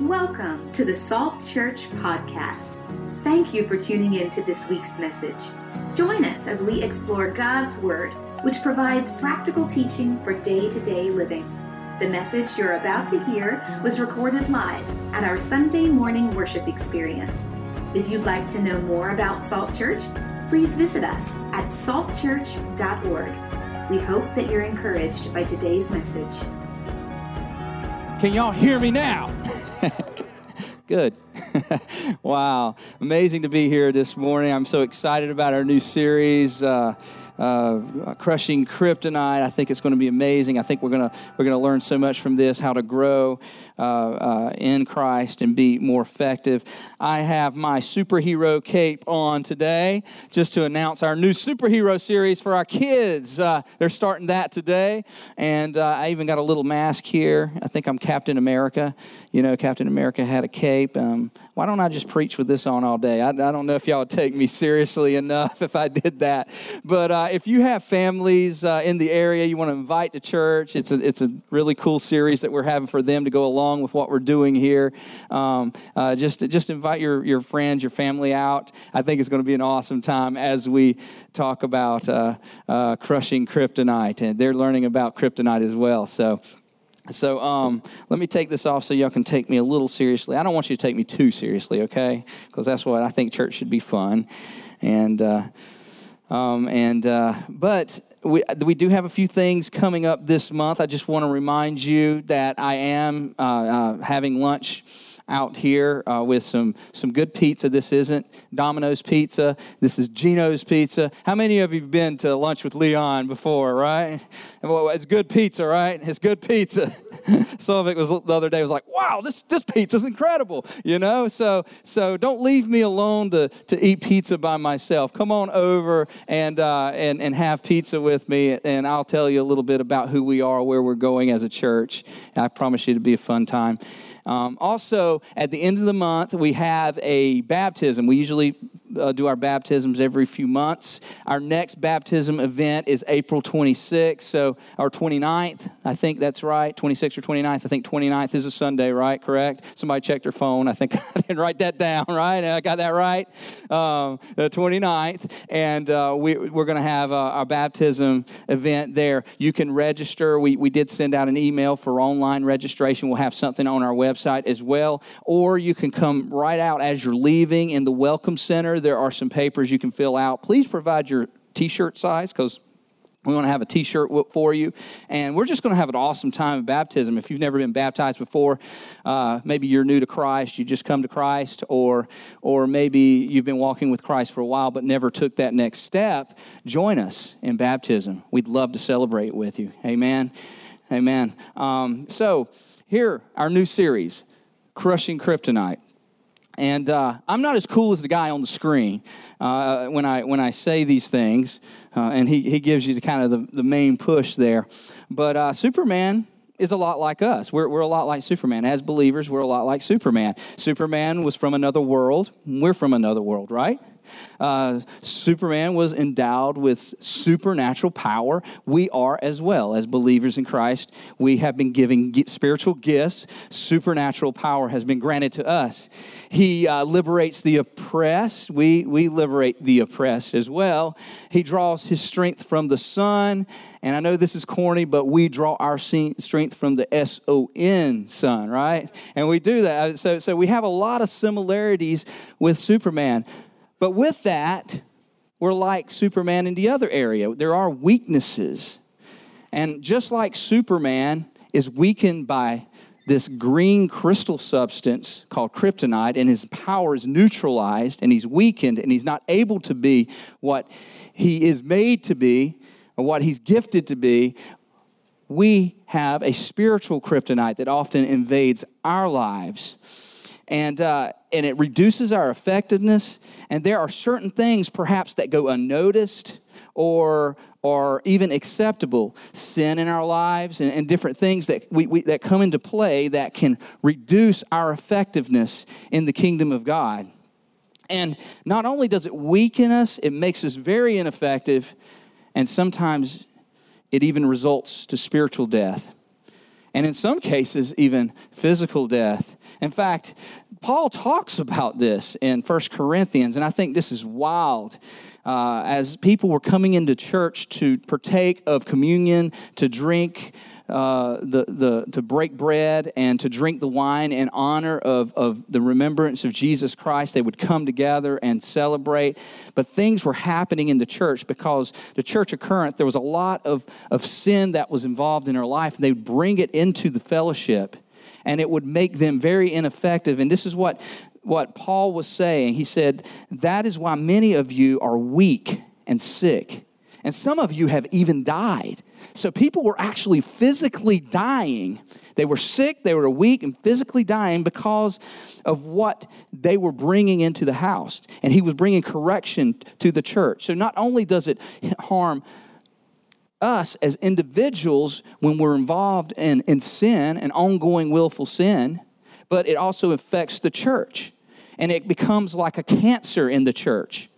Welcome to the Salt Church podcast. Thank you for tuning in to this week's message. Join us as we explore God's Word, which provides practical teaching for day to day living. The message you're about to hear was recorded live at our Sunday morning worship experience. If you'd like to know more about Salt Church, please visit us at saltchurch.org. We hope that you're encouraged by today's message. Can y'all hear me now? Good. wow. Amazing to be here this morning. I'm so excited about our new series. Uh, uh, crushing kryptonite. I think it's going to be amazing. I think we're going to we're going to learn so much from this, how to grow uh, uh, in Christ and be more effective. I have my superhero cape on today just to announce our new superhero series for our kids. Uh, they're starting that today, and uh, I even got a little mask here. I think I'm Captain America. You know, Captain America had a cape. Um, why don't I just preach with this on all day? I, I, don't know if y'all would take me seriously enough if I did that. But uh, if you have families in the area you want to invite to church, it's a, it's a really cool series that we're having for them to go along with what we're doing here. Um, uh, just, just invite your, your friends, your family out. I think it's going to be an awesome time as we talk about uh, uh, crushing kryptonite. And they're learning about kryptonite as well. So, so um, let me take this off so y'all can take me a little seriously. I don't want you to take me too seriously, okay? Because that's what I think church should be fun. And, uh, um, and uh, but we, we do have a few things coming up this month. I just want to remind you that I am uh, uh having lunch out here uh, with some, some good pizza. This isn't Domino's Pizza. This is Gino's Pizza. How many of you have been to lunch with Leon before, right? It's good pizza, right? It's good pizza. Some of it was the other day was like, wow, this, this pizza's incredible, you know? So, so don't leave me alone to, to eat pizza by myself. Come on over and, uh, and, and have pizza with me, and I'll tell you a little bit about who we are, where we're going as a church. I promise you to be a fun time. Um, also, at the end of the month, we have a baptism. We usually uh, do our baptisms every few months. Our next baptism event is April 26th, so or 29th, I think that's right. 26th or 29th. I think 29th is a Sunday, right? Correct? Somebody checked their phone. I think I didn't write that down, right? I got that right. Um, the 29th, and uh, we, we're going to have a, our baptism event there. You can register. We, we did send out an email for online registration. We'll have something on our website as well, or you can come right out as you're leaving in the Welcome Center there are some papers you can fill out. Please provide your t shirt size because we want to have a t shirt for you. And we're just going to have an awesome time of baptism. If you've never been baptized before, uh, maybe you're new to Christ, you just come to Christ, or, or maybe you've been walking with Christ for a while but never took that next step, join us in baptism. We'd love to celebrate with you. Amen. Amen. Um, so, here, our new series, Crushing Kryptonite. And uh, I'm not as cool as the guy on the screen uh, when, I, when I say these things, uh, and he, he gives you the kind of the, the main push there. But uh, Superman is a lot like us. We're, we're a lot like Superman. As believers, we're a lot like Superman. Superman was from another world. We're from another world, right? Uh, Superman was endowed with supernatural power. We are as well. As believers in Christ, we have been given spiritual gifts. Supernatural power has been granted to us. He uh, liberates the oppressed. We, we liberate the oppressed as well. He draws his strength from the sun. And I know this is corny, but we draw our strength from the S O N, sun, right? And we do that. So, so we have a lot of similarities with Superman. But with that, we're like Superman in the other area. There are weaknesses. And just like Superman is weakened by this green crystal substance called kryptonite, and his power is neutralized, and he's weakened, and he's not able to be what he is made to be, or what he's gifted to be, we have a spiritual kryptonite that often invades our lives and, uh, and it reduces our effectiveness. And there are certain things perhaps that go unnoticed or, or even acceptable sin in our lives and, and different things that, we, we, that come into play that can reduce our effectiveness in the kingdom of God. And not only does it weaken us, it makes us very ineffective, and sometimes it even results to spiritual death. And in some cases, even physical death In fact, Paul talks about this in 1 Corinthians, and I think this is wild. Uh, as people were coming into church to partake of communion, to drink uh, the, the, to break bread and to drink the wine in honor of, of the remembrance of Jesus Christ. They would come together and celebrate. But things were happening in the church because the church of Corinth, there was a lot of, of sin that was involved in their life, and they would bring it into the fellowship, and it would make them very ineffective. And this is what, what Paul was saying. He said, That is why many of you are weak and sick, and some of you have even died. So people were actually physically dying. They were sick, they were weak, and physically dying because of what they were bringing into the house. And he was bringing correction to the church. So not only does it harm us as individuals when we're involved in, in sin and ongoing willful sin, but it also affects the church. And it becomes like a cancer in the church.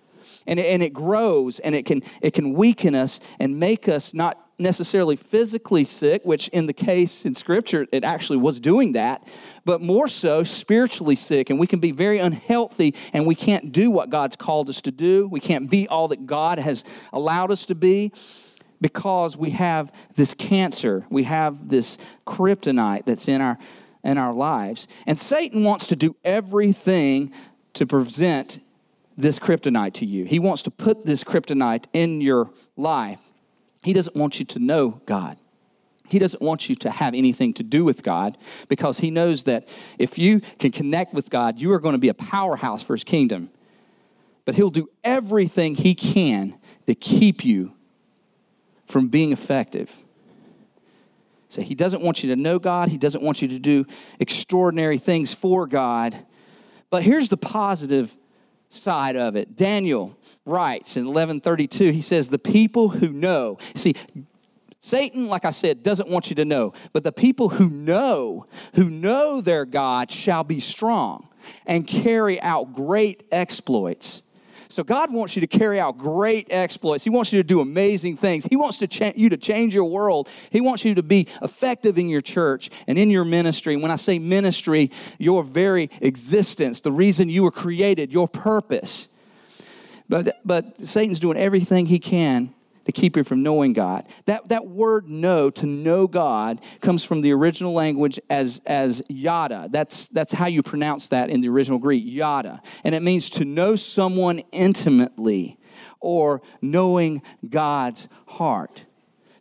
And it, and it grows and it can, it can weaken us and make us not necessarily physically sick, which in the case in Scripture, it actually was doing that, but more so spiritually sick. And we can be very unhealthy and we can't do what God's called us to do. We can't be all that God has allowed us to be because we have this cancer, we have this kryptonite that's in our, in our lives. And Satan wants to do everything to present this kryptonite to you. He wants to put this kryptonite in your life. He doesn't want you to know God. He doesn't want you to have anything to do with God because he knows that if you can connect with God, you are going to be a powerhouse for his kingdom. But he'll do everything he can to keep you from being effective. So he doesn't want you to know God, he doesn't want you to do extraordinary things for God. But here's the positive side of it. Daniel writes in 1132, he says, The people who know. See, Satan, like I said, doesn't want you to know, but the people who know, who know their God, shall be strong and carry out great exploits. So God wants you to carry out great exploits. He wants you to do amazing things. He wants to cha- you to change your world. He wants you to be effective in your church and in your ministry. When I say ministry, your very existence, the reason you were created, your purpose. But, but Satan's doing everything he can to keep you from knowing God. That, that word know, to know God, comes from the original language as, as yada. That's, that's how you pronounce that in the original Greek, yada. And it means to know someone intimately or knowing God's heart.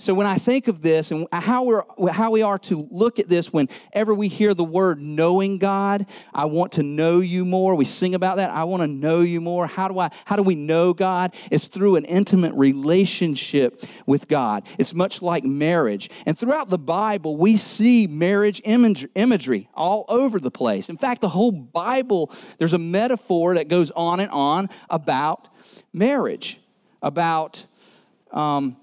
So when I think of this and how, we're, how we are to look at this whenever we hear the word knowing God, I want to know you more. We sing about that. I want to know you more. How do, I, how do we know God? It's through an intimate relationship with God. It's much like marriage. And throughout the Bible, we see marriage imagery all over the place. In fact, the whole Bible, there's a metaphor that goes on and on about marriage, about um,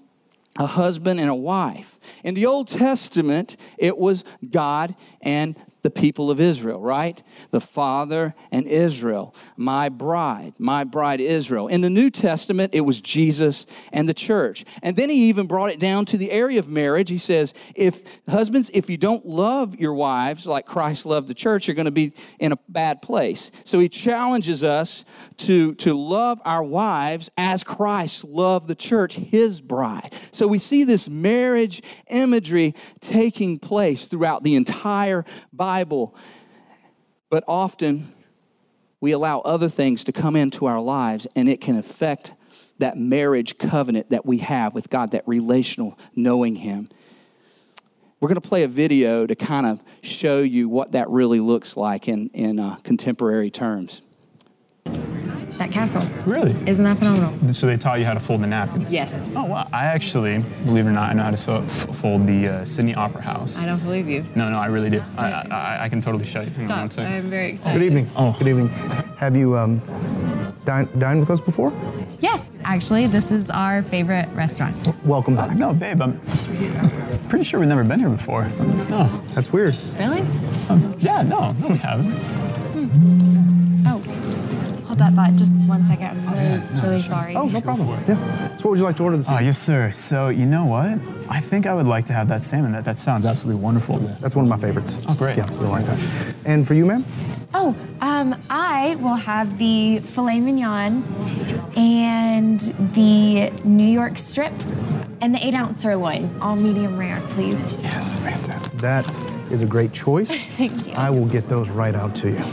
a husband and a wife. In the Old Testament, it was God and the people of Israel, right? The father and Israel, my bride, my bride Israel. In the New Testament, it was Jesus and the church. And then he even brought it down to the area of marriage. He says, if husbands, if you don't love your wives like Christ loved the church, you're going to be in a bad place. So he challenges us to, to love our wives as Christ loved the church, his bride. So we see this marriage imagery taking place throughout the entire Bible Bible, but often we allow other things to come into our lives and it can affect that marriage covenant that we have with God, that relational knowing Him. We're going to play a video to kind of show you what that really looks like in, in uh, contemporary terms that castle. Really? Isn't that phenomenal? So they taught you how to fold the napkins? Yes. Oh, wow. I actually, believe it or not, I know how to fold the uh, Sydney Opera House. I don't believe you. No, no, I really do. I, I, I, can totally show you. Hang Stop. I'm very excited. Good evening. Oh, good evening. Have you um, dined, dined with us before? Yes, actually, this is our favorite restaurant. Welcome back. Uh, no, babe, I'm pretty sure we've never been here before. No, that's weird. Really? Um, yeah, no, no, we haven't. Hmm. Oh, hold that thought just one second. I'm really, really sorry. Oh, no problem. Yeah. So, what would you like to order this Ah, evening? yes, sir. So, you know what? I think I would like to have that salmon. That, that sounds absolutely wonderful. That's one of my favorites. Oh, great. Yeah, you'll like that. And for you, ma'am? Oh, um, I will have the filet mignon and the New York strip and the eight ounce sirloin, all medium rare, please. Yes, fantastic. That is a great choice. Thank you. I will get those right out to you.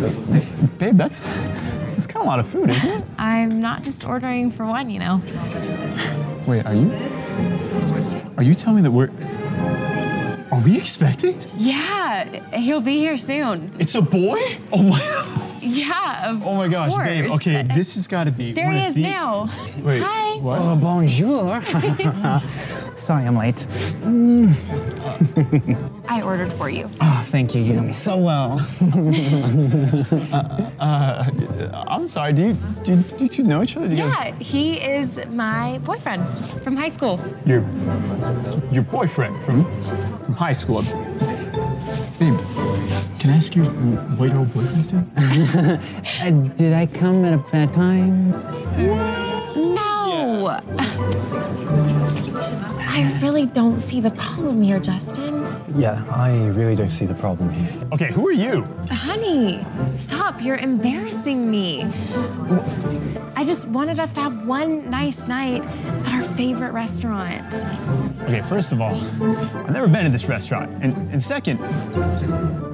Babe, that's that's kind of a lot of food, isn't it? I'm not just ordering for one, you know. Wait, are you? Are you telling me that we're? Are we expecting? Yeah, he'll be here soon. It's a boy? Oh my! Yeah, of Oh my gosh, babe. Okay, Uh, this has got to be. There he is the- now. Wait, Hi. what? Oh, bonjour. Sorry I'm late. I ordered for you. Oh, thank you. You know me so well. I'm sorry. Do you do, do you two know each other? Do you guys- Yeah, he is my boyfriend from high school. Your your boyfriend from from high school. Babe, can I ask you what your old boyfriend's doing? Uh, did I come at a bad time? No. I really don't see the problem here, Justin. Yeah, I really don't see the problem here. Okay, who are you? Honey, stop. You're embarrassing me. I just wanted us to have one nice night at our favorite restaurant. Okay, first of all, I've never been to this restaurant, and, and second,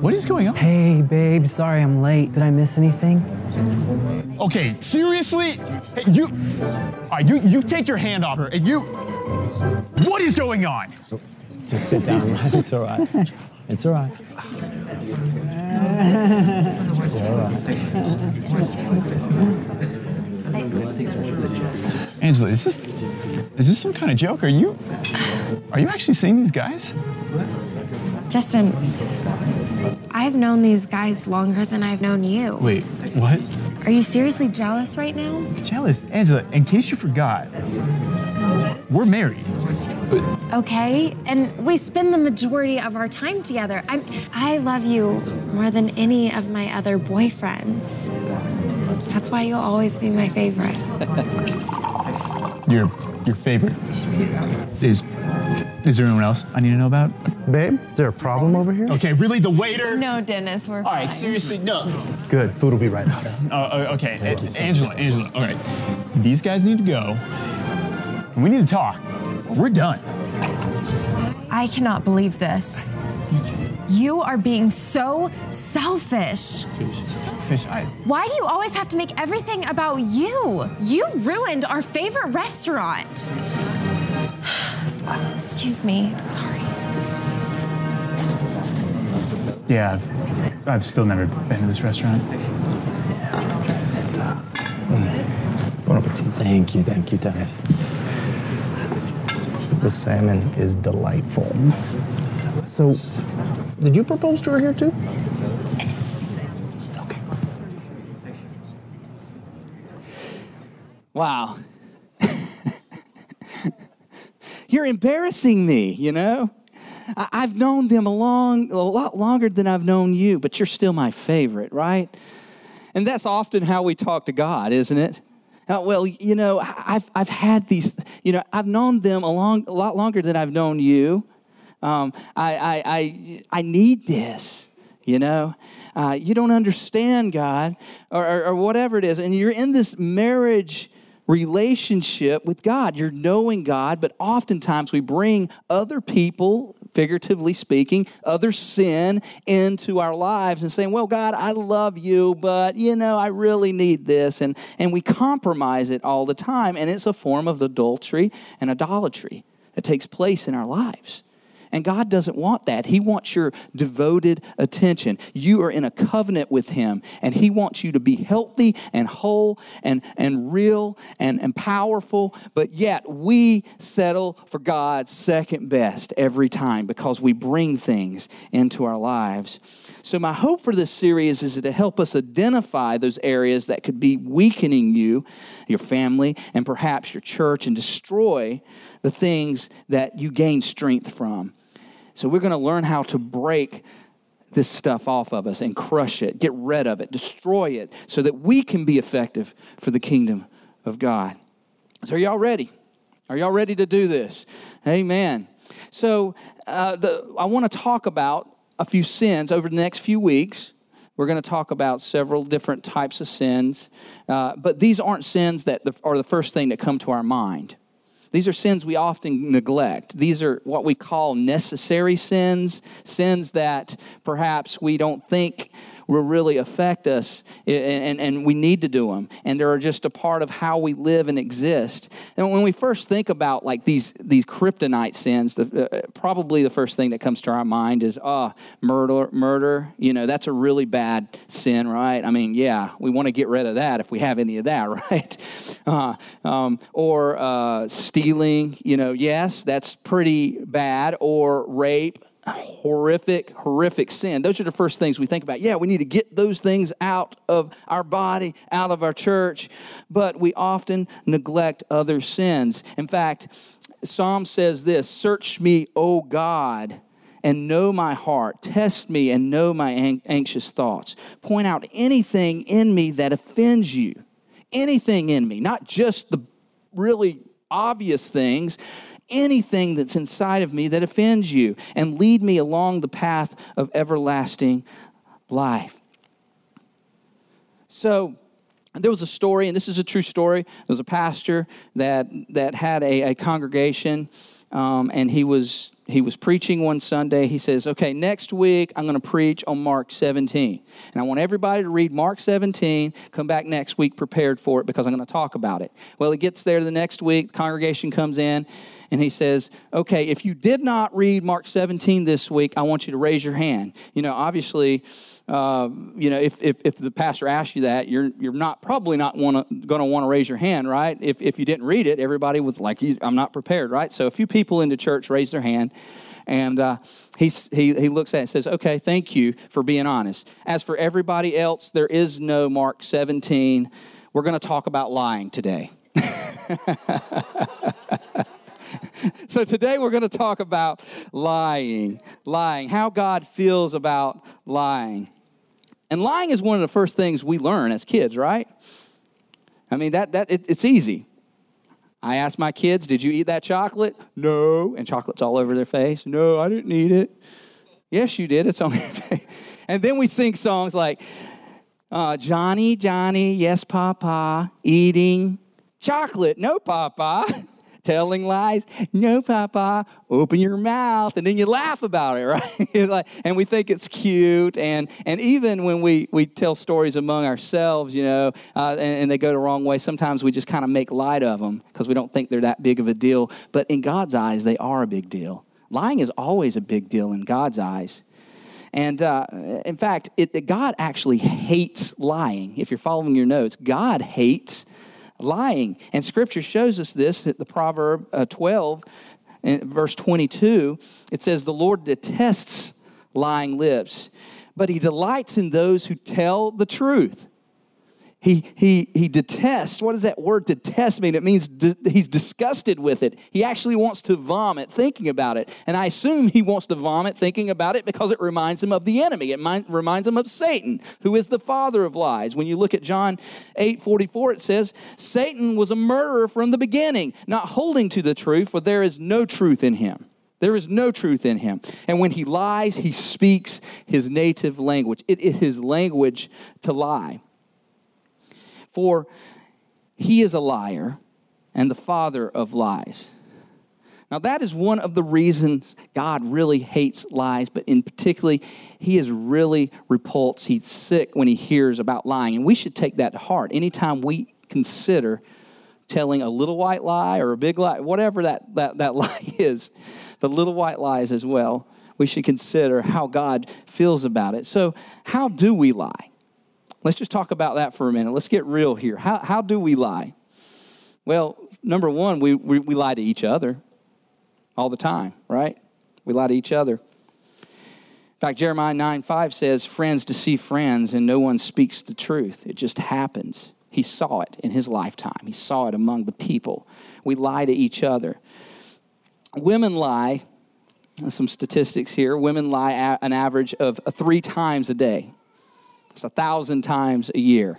what is going on? Hey, babe. Sorry I'm late. Did I miss anything? Okay, seriously? Hey, you, uh, you, you take your hand off her, and you, what is going on? Just sit down. It's all right. It's all right. It's all right. Angela, is this, is this some kind of joke? Are you, are you actually seeing these guys? Justin, I've known these guys longer than I've known you. Wait, what? Are you seriously jealous right now? Jealous, Angela. In case you forgot, we're married. Okay, and we spend the majority of our time together. I'm I love you more than any of my other boyfriends. That's why you'll always be my favorite. Your, your favorite is, is there anyone else I need to know about? Babe, is there a problem over here? Okay, really, the waiter? No, Dennis, we're All right, seriously, no. Good. Food will be right out. Uh, uh, okay, A- Angela, Angela, all right. These guys need to go. We need to talk. We're done. I cannot believe this. You are being so selfish. Selfish. I, Why do you always have to make everything about you? You ruined our favorite restaurant. Excuse me. Sorry. yeah, I've, I've still never been to this restaurant. Bon appetit. Thank you, thank you, Dennis. The salmon is delightful. So, did you propose to her here too? Okay. Wow. You're embarrassing me, you know? I've known them a, long, a lot longer than I've known you, but you're still my favorite, right? And that's often how we talk to God, isn't it? Uh, well, you know, I've, I've had these, you know, I've known them a, long, a lot longer than I've known you. Um, I, I, I, I need this, you know. Uh, you don't understand God or, or, or whatever it is. And you're in this marriage relationship with God. You're knowing God, but oftentimes we bring other people, figuratively speaking, other sin into our lives and saying, Well, God, I love you, but you know, I really need this. And, and we compromise it all the time. And it's a form of adultery and idolatry that takes place in our lives. And God doesn't want that. He wants your devoted attention. You are in a covenant with Him, and He wants you to be healthy and whole and, and real and, and powerful. But yet, we settle for God's second best every time because we bring things into our lives. So, my hope for this series is to help us identify those areas that could be weakening you, your family, and perhaps your church, and destroy the things that you gain strength from. So, we're going to learn how to break this stuff off of us and crush it, get rid of it, destroy it, so that we can be effective for the kingdom of God. So, are y'all ready? Are y'all ready to do this? Amen. So, uh, the, I want to talk about a few sins over the next few weeks. We're going to talk about several different types of sins, uh, but these aren't sins that are the first thing that come to our mind. These are sins we often neglect. These are what we call necessary sins, sins that perhaps we don't think will really affect us, and, and, we need to do them. And they're just a part of how we live and exist. And when we first think about like these, these kryptonite sins, the, uh, probably the first thing that comes to our mind is, oh, murder, murder. You know, that's a really bad sin, right? I mean, yeah, we want to get rid of that if we have any of that, right? Uh, um, or uh, stealing, you know, yes, that's pretty bad. Or rape, horrific, horrific sin. Those are the first things we think about. Yeah, we need to get those things out of our body, out of our church, but we often neglect other sins. In fact, Psalm says this Search me, O God, and know my heart. Test me and know my anxious thoughts. Point out anything in me that offends you. Anything in me, not just the really obvious things anything that's inside of me that offends you and lead me along the path of everlasting life. So, there was a story, and this is a true story. There was a pastor that, that had a, a congregation, um, and he was he was preaching one Sunday. He says, Okay, next week I'm going to preach on Mark 17. And I want everybody to read Mark 17, come back next week prepared for it because I'm going to talk about it. Well, he gets there the next week, the congregation comes in, and he says, Okay, if you did not read Mark 17 this week, I want you to raise your hand. You know, obviously, uh, you know, if, if, if, the pastor asks you that, you're, you're not probably not going to want to raise your hand, right? If, if you didn't read it, everybody was like, I'm not prepared, right? So a few people in the church raised their hand. And uh, he, he, he looks at it and says, Okay, thank you for being honest. As for everybody else, there is no Mark 17. We're going to talk about lying today. so today we're going to talk about lying, lying, how God feels about lying. And lying is one of the first things we learn as kids, right? I mean, that, that it, it's easy. I ask my kids, Did you eat that chocolate? No. And chocolate's all over their face. No, I didn't eat it. Yes, you did. It's on your face. And then we sing songs like, uh, Johnny, Johnny, yes, Papa, eating chocolate. No, Papa telling lies? No, Papa. Open your mouth. And then you laugh about it, right? and we think it's cute. And, and even when we, we tell stories among ourselves, you know, uh, and, and they go the wrong way, sometimes we just kind of make light of them because we don't think they're that big of a deal. But in God's eyes, they are a big deal. Lying is always a big deal in God's eyes. And uh, in fact, it, God actually hates lying. If you're following your notes, God hates lying. And scripture shows us this, at the proverb uh, 12, verse 22, it says, The Lord detests lying lips, but he delights in those who tell the truth. He, he, he detests. What does that word detest mean? It means di- he's disgusted with it. He actually wants to vomit thinking about it. And I assume he wants to vomit thinking about it because it reminds him of the enemy. It mind, reminds him of Satan, who is the father of lies. When you look at John 8 44, it says, Satan was a murderer from the beginning, not holding to the truth, for there is no truth in him. There is no truth in him. And when he lies, he speaks his native language. It is his language to lie for he is a liar and the father of lies. Now, that is one of the reasons God really hates lies, but in particularly, he is really repulsed. He's sick when he hears about lying. And we should take that to heart. Anytime we consider telling a little white lie or a big lie, whatever that, that, that lie is, the little white lies as well, we should consider how God feels about it. So, how do we lie? Let's just talk about that for a minute. Let's get real here. How, how do we lie? Well, number one, we, we, we lie to each other all the time, right? We lie to each other. In fact, Jeremiah 9 5 says, Friends deceive friends, and no one speaks the truth. It just happens. He saw it in his lifetime, he saw it among the people. We lie to each other. Women lie some statistics here. Women lie an average of three times a day. It's a thousand times a year.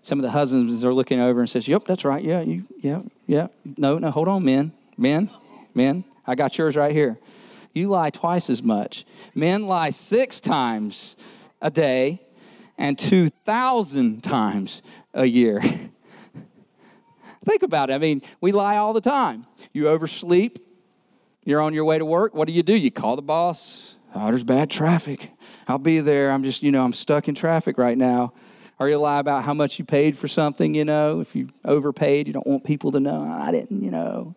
Some of the husbands are looking over and says, "Yep, that's right. Yeah, you, yeah, yeah. No, no, hold on, men, men, men. I got yours right here. You lie twice as much. Men lie six times a day, and two thousand times a year." Think about it. I mean, we lie all the time. You oversleep. You're on your way to work. What do you do? You call the boss. Oh, there's bad traffic. I'll be there. I'm just, you know, I'm stuck in traffic right now. Or you lie about how much you paid for something, you know. If you overpaid, you don't want people to know. I didn't, you know.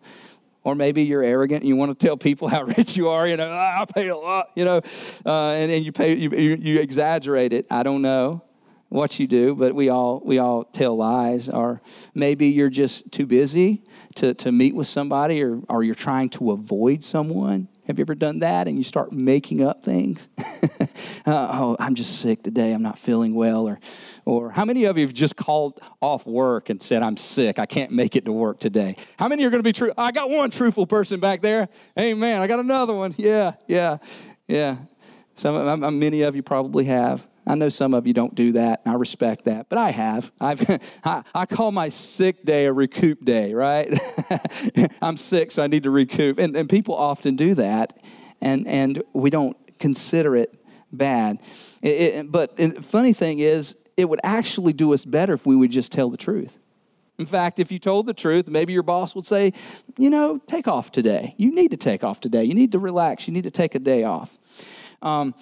Or maybe you're arrogant and you want to tell people how rich you are, you know, I pay a lot, you know, uh, and, and you, pay, you, you exaggerate it. I don't know what you do, but we all we all tell lies. Or maybe you're just too busy to, to meet with somebody, or, or you're trying to avoid someone. Have you ever done that? And you start making up things. uh, oh, I'm just sick today. I'm not feeling well. Or, or how many of you have just called off work and said, "I'm sick. I can't make it to work today"? How many are going to be true? I got one truthful person back there. Amen. I got another one. Yeah, yeah, yeah. Some, many of you probably have. I know some of you don't do that, and I respect that, but I have. I've, I, I call my sick day a recoup day, right? I'm sick, so I need to recoup. And, and people often do that, and, and we don't consider it bad. It, it, but the funny thing is, it would actually do us better if we would just tell the truth. In fact, if you told the truth, maybe your boss would say, you know, take off today. You need to take off today. You need to relax. You need to take a day off. Um,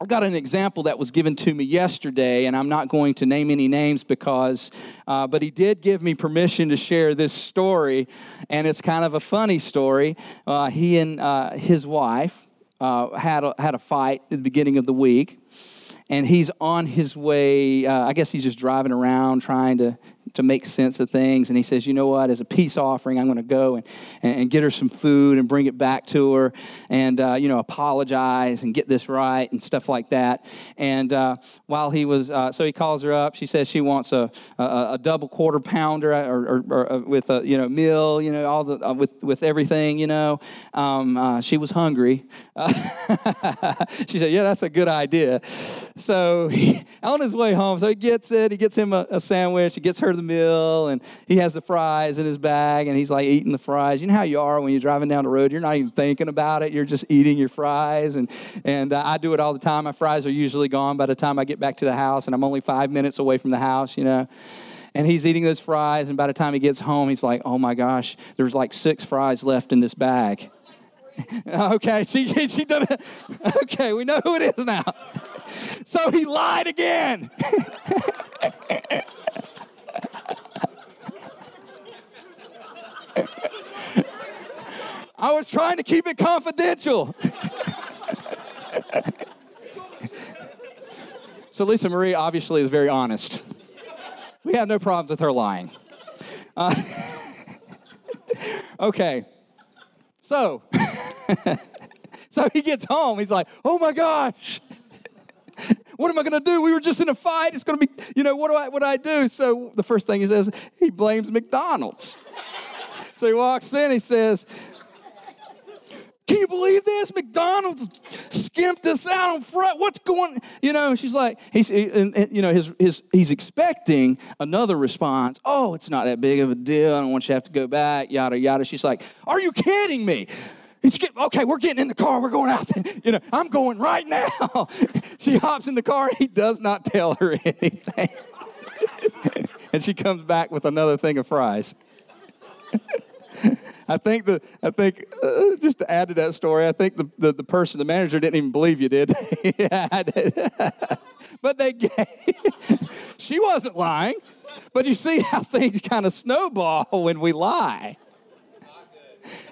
I've got an example that was given to me yesterday, and I'm not going to name any names because, uh, but he did give me permission to share this story, and it's kind of a funny story. Uh, he and uh, his wife uh, had, a, had a fight at the beginning of the week, and he's on his way. Uh, I guess he's just driving around trying to to make sense of things. And he says, You know what? As a peace offering, I'm going to go and, and get her some food and bring it back to her and, uh, you know, apologize and get this right and stuff like that. And uh, while he was, uh, so he calls her up. She says she wants a, a, a double quarter pounder or, or, or, uh, with a, you know, meal, you know, all the, uh, with, with everything, you know. Um, uh, she was hungry. she said, Yeah, that's a good idea. So he, on his way home, so he gets it. He gets him a, a sandwich. He gets her the meal, and he has the fries in his bag, and he's like eating the fries. You know how you are when you're driving down the road. You're not even thinking about it. You're just eating your fries, and and uh, I do it all the time. My fries are usually gone by the time I get back to the house, and I'm only five minutes away from the house. You know and he's eating those fries and by the time he gets home he's like oh my gosh there's like six fries left in this bag okay she, she done it okay we know who it is now so he lied again I was trying to keep it confidential. so Lisa Marie obviously is very honest. We have no problems with her lying. Uh, okay, so so he gets home. He's like, "Oh my gosh, what am I going to do? We were just in a fight. It's going to be, you know, what do I what do I do?" So the first thing he says, he blames McDonald's. So he walks in. He says, can you believe this? McDonald's skimped us out on front. What's going? You know, she's like, he's, and, and, you know, his, his, he's expecting another response. Oh, it's not that big of a deal. I don't want you to have to go back. Yada yada. She's like, Are you kidding me? He's get, okay, we're getting in the car. We're going out. There. You know, I'm going right now. she hops in the car. He does not tell her anything, and she comes back with another thing of fries. I think the I think uh, just to add to that story, I think the, the, the person, the manager, didn't even believe you did. yeah, did. but they she wasn't lying. But you see how things kind of snowball when we lie.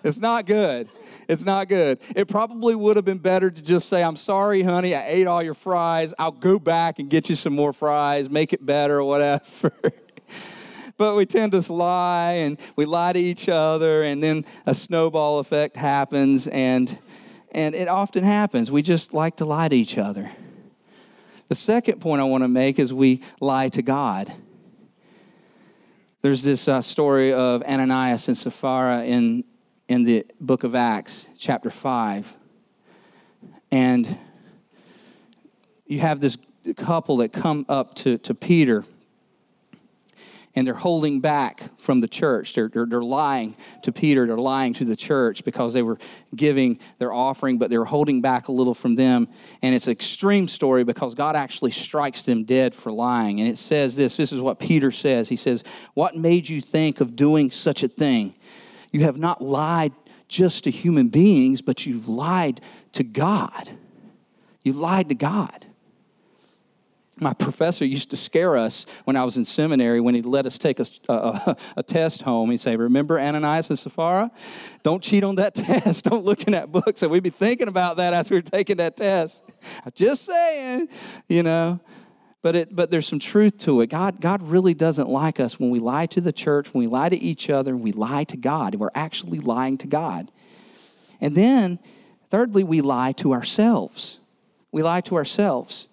It's not good. It's not good. It probably would have been better to just say, I'm sorry, honey, I ate all your fries. I'll go back and get you some more fries, make it better or whatever but we tend to lie and we lie to each other, and then a snowball effect happens, and, and it often happens. We just like to lie to each other. The second point I want to make is we lie to God. There's this uh, story of Ananias and Sapphira in, in the book of Acts, chapter 5. and you have this couple that come up to, to Peter and they're holding back from the church. They're, they're, they're, lying to Peter, they're lying to the church because they were giving their offering, but they're holding back a little from them. And it's an extreme story because God actually strikes them dead for lying. And it says this this is what Peter says. He says, What made you think of doing such a thing? You have not lied just to human beings, but you've lied to God. You lied to God my professor used to scare us when I was in seminary when he'd let us take a, a, a, test home. He'd say, Remember Ananias and Sapphira? Don't cheat on that test. Don't look in that book. So we'd be thinking about that as we were taking that test. I'm just saying, you know. But, it, but there's some truth to it. God, God really doesn't like us when we lie to the church, when we lie to each other, we lie to God. We're actually lying to God. And then, thirdly, we lie to ourselves. We lie to ourselves.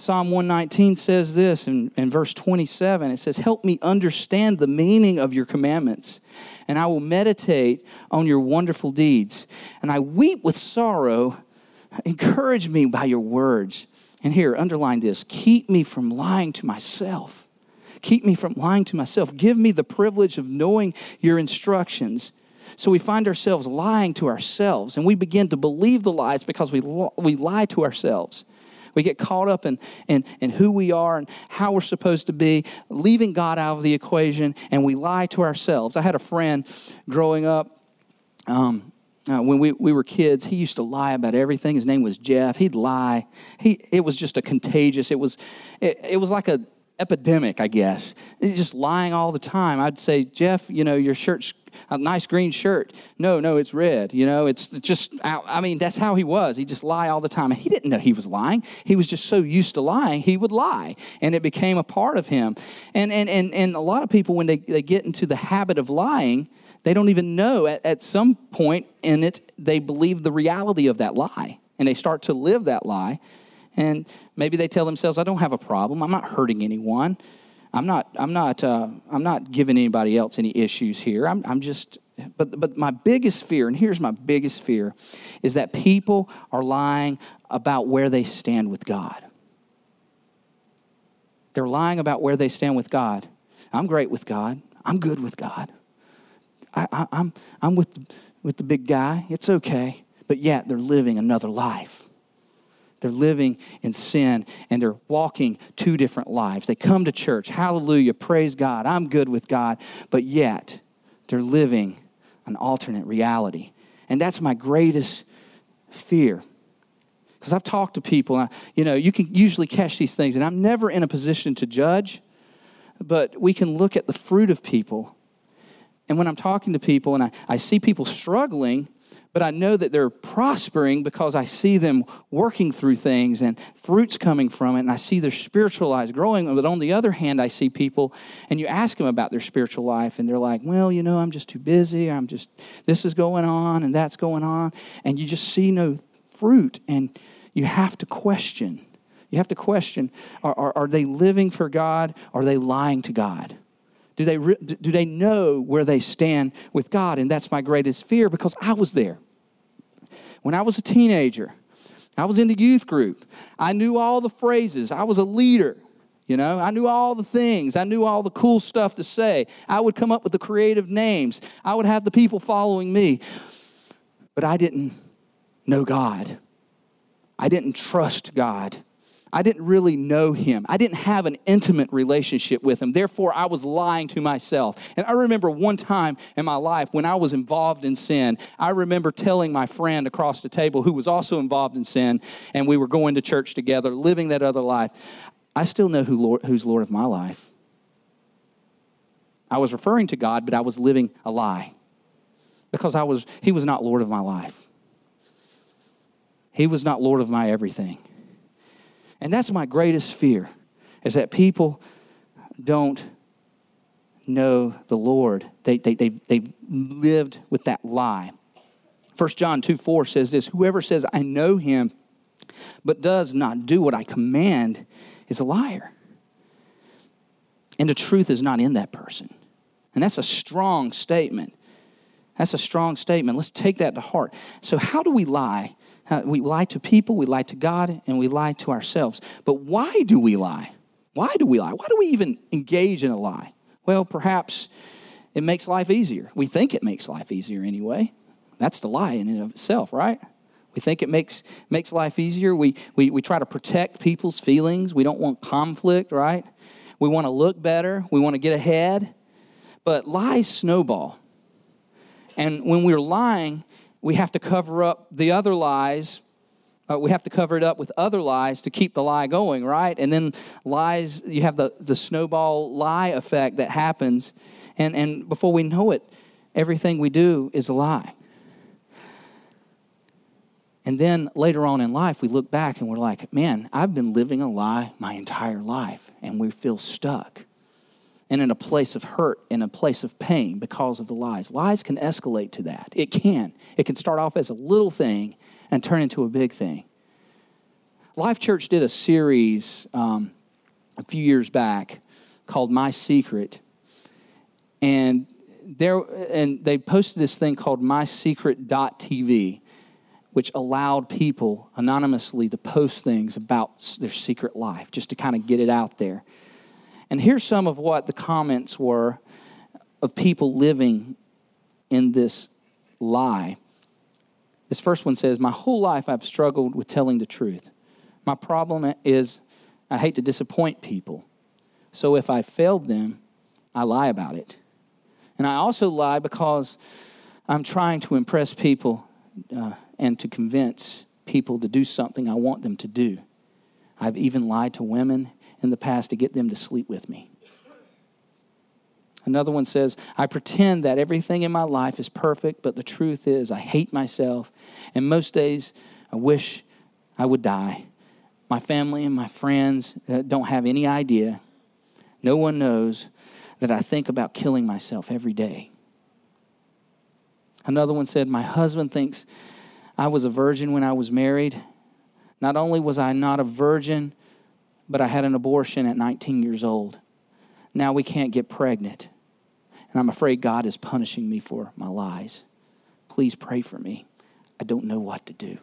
Psalm 119 says this in, in verse 27 it says, Help me understand the meaning of your commandments, and I will meditate on your wonderful deeds. And I weep with sorrow. Encourage me by your words. And here, underline this keep me from lying to myself. Keep me from lying to myself. Give me the privilege of knowing your instructions. So we find ourselves lying to ourselves, and we begin to believe the lies because we, we lie to ourselves. We get caught up in, in, in who we are and how we're supposed to be, leaving God out of the equation, and we lie to ourselves. I had a friend growing up. Um, uh, when we, we were kids, he used to lie about everything. His name was Jeff. He'd lie. He, it was just a contagious, it was, it, it was like a epidemic, I guess. He's just lying all the time. I'd say, Jeff, you know, your shirt's a nice green shirt. No, no, it's red. You know, it's just, I mean, that's how he was. He just lie all the time. he didn't know he was lying. He was just so used to lying, he would lie. And it became a part of him. And, and, and, and a lot of people, when they, they get into the habit of lying, they don't even know at, at some point in it, they believe the reality of that lie. And they start to live that lie. And maybe they tell themselves, I don't have a problem. I'm not hurting anyone. I'm not, I'm not, uh, I'm not giving anybody else any issues here. I'm, I'm just, but, but my biggest fear, and here's my biggest fear, is that people are lying about where they stand with God. They're lying about where they stand with God. I'm great with God. I'm good with God. I, I, I'm, I'm with, with the big guy. It's okay. But yet they're living another life. They're living in sin and they're walking two different lives. They come to church, hallelujah, praise God, I'm good with God, but yet they're living an alternate reality. And that's my greatest fear. Because I've talked to people, I, you know, you can usually catch these things, and I'm never in a position to judge, but we can look at the fruit of people. And when I'm talking to people and I, I see people struggling, but I know that they're prospering because I see them working through things and fruits coming from it, and I see their spiritual lives growing. But on the other hand, I see people, and you ask them about their spiritual life, and they're like, well, you know, I'm just too busy. I'm just, this is going on, and that's going on. And you just see no fruit, and you have to question. You have to question are, are, are they living for God? Are they lying to God? Do they, do they know where they stand with God? And that's my greatest fear because I was there. When I was a teenager, I was in the youth group. I knew all the phrases. I was a leader. You know, I knew all the things. I knew all the cool stuff to say. I would come up with the creative names. I would have the people following me. But I didn't know God. I didn't trust God. I didn't really know him. I didn't have an intimate relationship with him. Therefore, I was lying to myself. And I remember one time in my life when I was involved in sin, I remember telling my friend across the table who was also involved in sin, and we were going to church together, living that other life. I still know who Lord, who's Lord of my life. I was referring to God, but I was living a lie because I was, he was not Lord of my life. He was not Lord of my everything. And that's my greatest fear is that people don't know the Lord. They, they, they, they've lived with that lie. 1 John 2 4 says this Whoever says, I know him, but does not do what I command, is a liar. And the truth is not in that person. And that's a strong statement. That's a strong statement. Let's take that to heart. So, how do we lie Uh, we lie to people, we lie to God, and we lie to ourselves. But why do we lie? Why do we lie? Why do we even engage in a lie? Well, perhaps it makes life easier. We think it makes life easier anyway. That's the lie in and of itself, right? We think it makes, makes life easier. We, we, we try to protect people's feelings. We don't want conflict, right? We want to look better. We want to get ahead. But lies snowball. And when we're lying, we have to cover up the other lies. Uh, we have to cover it up with other lies to keep the lie going, right? And then lies, you have the, the snowball lie effect that happens. And, and before we know it, everything we do is a lie. And then later on in life, we look back and we're like, man, I've been living a lie my entire life. And we feel stuck and in a place of hurt, in a place of pain because of the lies. Lies can escalate to that. It can. It can start off as a little thing and turn into a big thing. Life Church did a series um, a few years back called My Secret. And there and they posted this thing called mysecret.tv which allowed people anonymously to post things about their secret life just to kind of get it out there and here's some of what the comments were of people living in this lie. This first one says, My whole life I've struggled with telling the truth. My problem is I hate to disappoint people. So if I failed them, I lie about it. And I also lie because I'm trying to impress people uh, and to convince people to do something I want them to do. I've even lied to women in the past to get them to sleep with me. Another one says, I pretend that everything in my life is perfect, but the truth is, I hate myself, and most days I wish I would die. My family and my friends uh, don't have any idea. No one knows that I think about killing myself every day. Another one said, My husband thinks I was a virgin when I was married. Not only was I not a virgin, but I had an abortion at 19 years old. Now we can't get pregnant. And I'm afraid God is punishing me for my lies. Please pray for me. I don't know what to do.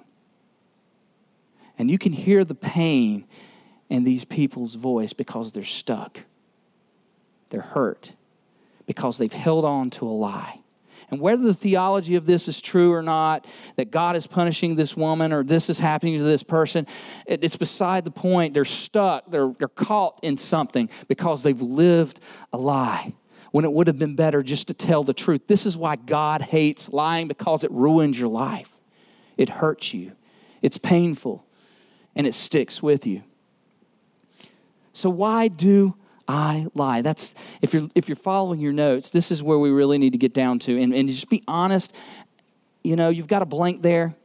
And you can hear the pain in these people's voice because they're stuck. They're hurt because they've held on to a lie. And whether the theology of this is true or not, that God is punishing this woman or this is happening to this person, it, it's beside the point. They're stuck, they're, they're caught in something because they've lived a lie when it would have been better just to tell the truth. This is why God hates lying because it ruins your life, it hurts you, it's painful, and it sticks with you. So, why do I lie. That's if you're if you're following your notes, this is where we really need to get down to and, and just be honest. You know, you've got a blank there.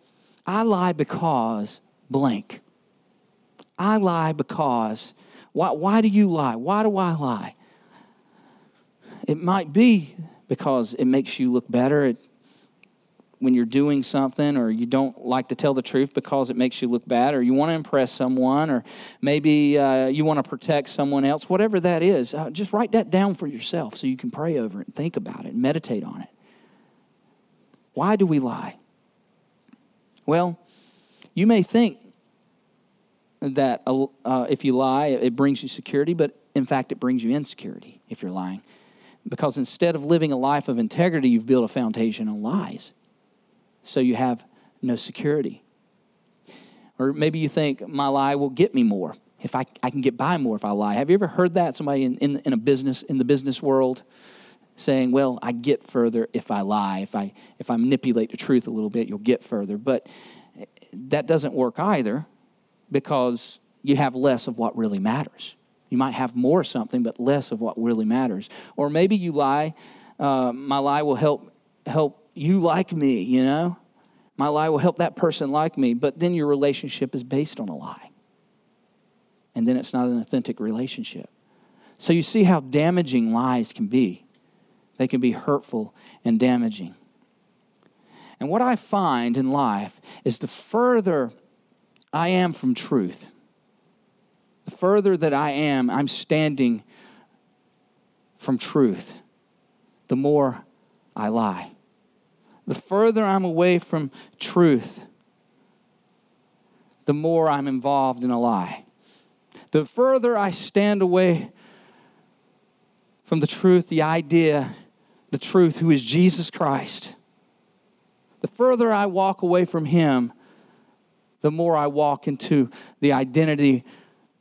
I lie because blank. I lie because why why do you lie? Why do I lie? It might be because it makes you look better. It when you're doing something or you don't like to tell the truth because it makes you look bad or you want to impress someone or maybe uh, you want to protect someone else, whatever that is, uh, just write that down for yourself so you can pray over it and think about it and meditate on it. Why do we lie? Well, you may think that uh, if you lie, it brings you security, but in fact, it brings you insecurity if you're lying. Because instead of living a life of integrity, you've built a foundation on lies so you have no security. Or maybe you think my lie will get me more if I, I can get by more if I lie. Have you ever heard that? Somebody in, in, in a business, in the business world, saying, well, I get further if I lie. If I, if I manipulate the truth a little bit, you'll get further. But that doesn't work either because you have less of what really matters. You might have more something, but less of what really matters. Or maybe you lie, uh, my lie will help, help you like me, you know? My lie will help that person like me, but then your relationship is based on a lie. And then it's not an authentic relationship. So you see how damaging lies can be. They can be hurtful and damaging. And what I find in life is the further I am from truth, the further that I am, I'm standing from truth, the more I lie the further I'm away from truth, the more I'm involved in a lie. The further I stand away from the truth, the idea, the truth, who is Jesus Christ, the further I walk away from Him, the more I walk into the identity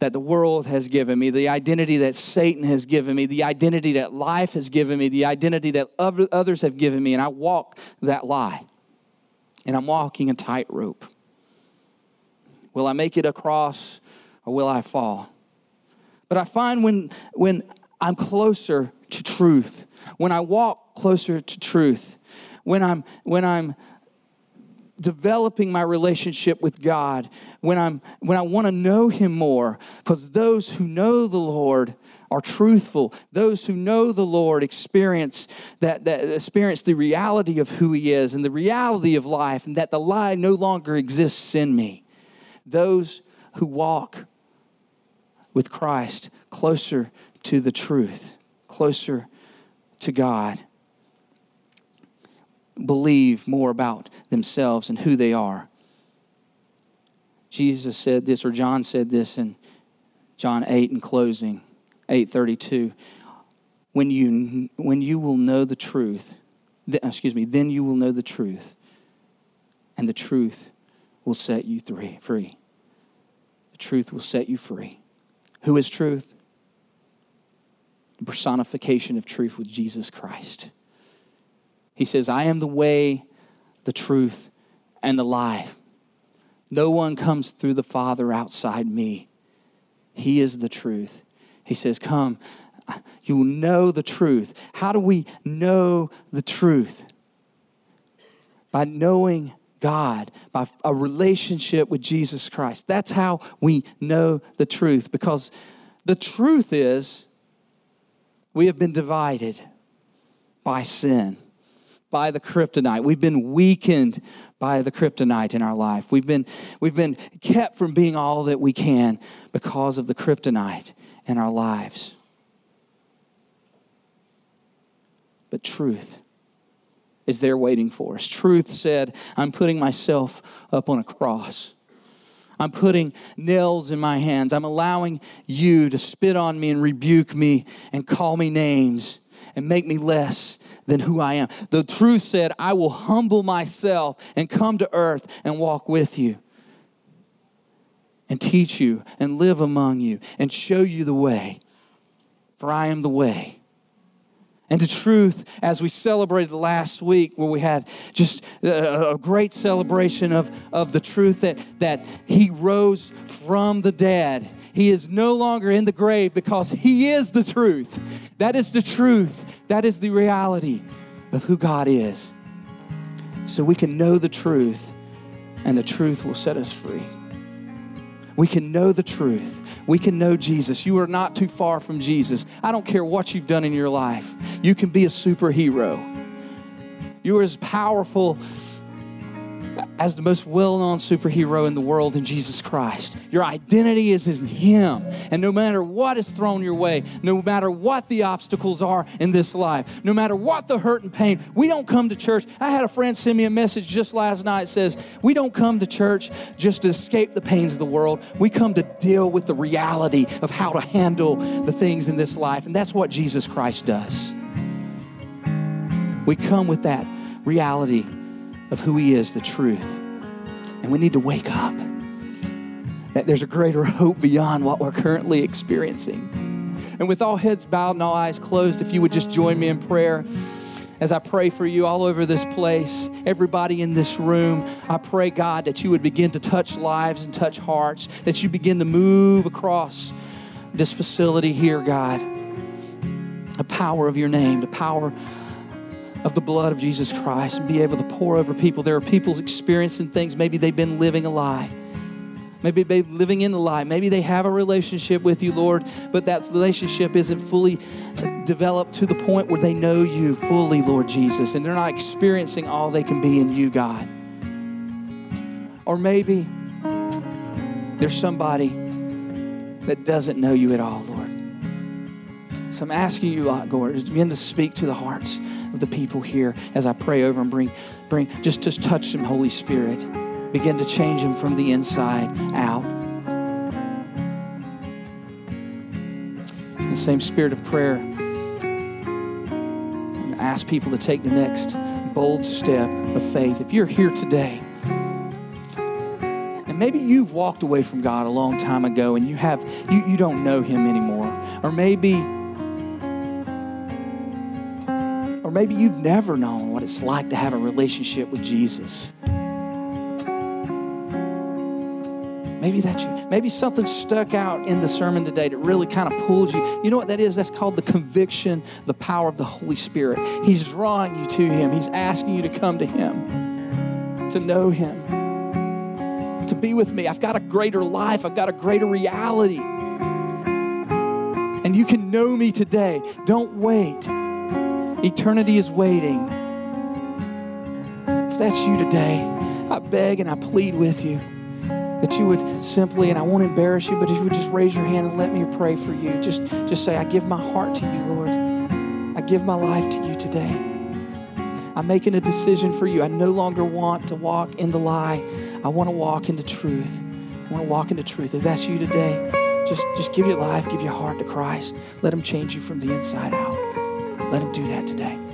that the world has given me, the identity that Satan has given me, the identity that life has given me, the identity that others have given me, and I walk that lie. And I'm walking a tightrope. Will I make it across or will I fall? But I find when, when I'm closer to truth, when I walk closer to truth, when I'm, when I'm developing my relationship with God, when, I'm, when I want to know Him more, because those who know the Lord are truthful. Those who know the Lord experience that, that experience the reality of who He is and the reality of life, and that the lie no longer exists in me. Those who walk with Christ closer to the truth, closer to God believe more about themselves and who they are. Jesus said this, or John said this in John 8 in closing, 832. When you, when you will know the truth, th- excuse me, then you will know the truth, and the truth will set you free. The truth will set you free. Who is truth? The personification of truth with Jesus Christ. He says, I am the way, the truth, and the life. No one comes through the Father outside me. He is the truth. He says, Come, you will know the truth. How do we know the truth? By knowing God, by a relationship with Jesus Christ. That's how we know the truth because the truth is we have been divided by sin by the kryptonite. We've been weakened by the kryptonite in our life. We've been, we've been kept from being all that we can because of the kryptonite in our lives. But truth is there waiting for us. Truth said, I'm putting myself up on a cross. I'm putting nails in my hands. I'm allowing you to spit on me and rebuke me and call me names and make me less than who I am. The truth said, I will humble myself and come to earth and walk with you and teach you and live among you and show you the way. For I am the way. And the truth, as we celebrated last week, where we had just a, great celebration of, of the truth that, that He rose from the dead. He is no longer in the grave because He is the truth. That is the truth. That is the reality of who God is. So we can know the truth, and the truth will set us free. We can know the truth. We can know Jesus. You are not too far from Jesus. I don't care what you've done in your life, you can be a superhero. You are as powerful as the most well known superhero in the world in Jesus Christ. Your identity is in Him. And no matter what is thrown your way, no matter what the obstacles are in this life, no matter what the hurt and pain, we don't come to church. I had a friend send me a message just last night says, We don't come to church just to escape the pains of the world. We come to deal with the reality of how to handle the things in this life. And that's what Jesus Christ does. We come with that reality of who He is, the truth. And we need to wake up that there's a greater hope beyond what we're currently experiencing. And with all heads bowed and all eyes closed, if you would just join me in prayer as I pray for you all over this place, everybody in this room, I pray, God, that you would begin to touch lives and touch hearts, that you begin to move across this facility here, God. The power of your name, the power of the blood of Jesus Christ and be able to pour over people. There are people experiencing things. Maybe they've been living a lie. Maybe they're living in the lie. Maybe they have a relationship with you, Lord, but that relationship isn't fully developed to the point where they know you fully, Lord Jesus, and they're not experiencing all they can be in you, God. Or maybe there's somebody that doesn't know you at all, Lord. So I'm asking you, Lord, begin to speak to the hearts of the people here as I pray over and bring, bring just, just touch them, Holy Spirit. begin to change them from the inside out. The same spirit of prayer, I'm ask people to take the next bold step of faith. If you're here today, and maybe you've walked away from God a long time ago and you have you, you don't know him anymore. Or maybe or maybe you've never known what it's like to have a relationship with Jesus. Maybe that you, maybe something stuck out in the sermon today that really kind of pulled you. You know what that is? That's called the conviction, the power of the Holy Spirit. He's drawing you to Him. He's asking you to come to Him, to know Him, to be with me. I've got a greater life. I've got a greater reality. And you can know me today. Don't wait. Eternity is waiting. If that's you today, I beg and I plead with you that you would simply, and I won't embarrass you, but if you would just raise your hand and let me pray for you. Just, just say, I give my heart to you, Lord. I give my life to you today. I'm making a decision for you. I no longer want to walk in the lie. I want to walk into truth. I want to walk into truth. If that's you today, just, just give your life, give your heart to Christ. Let him change you from the inside out. Let him do that today.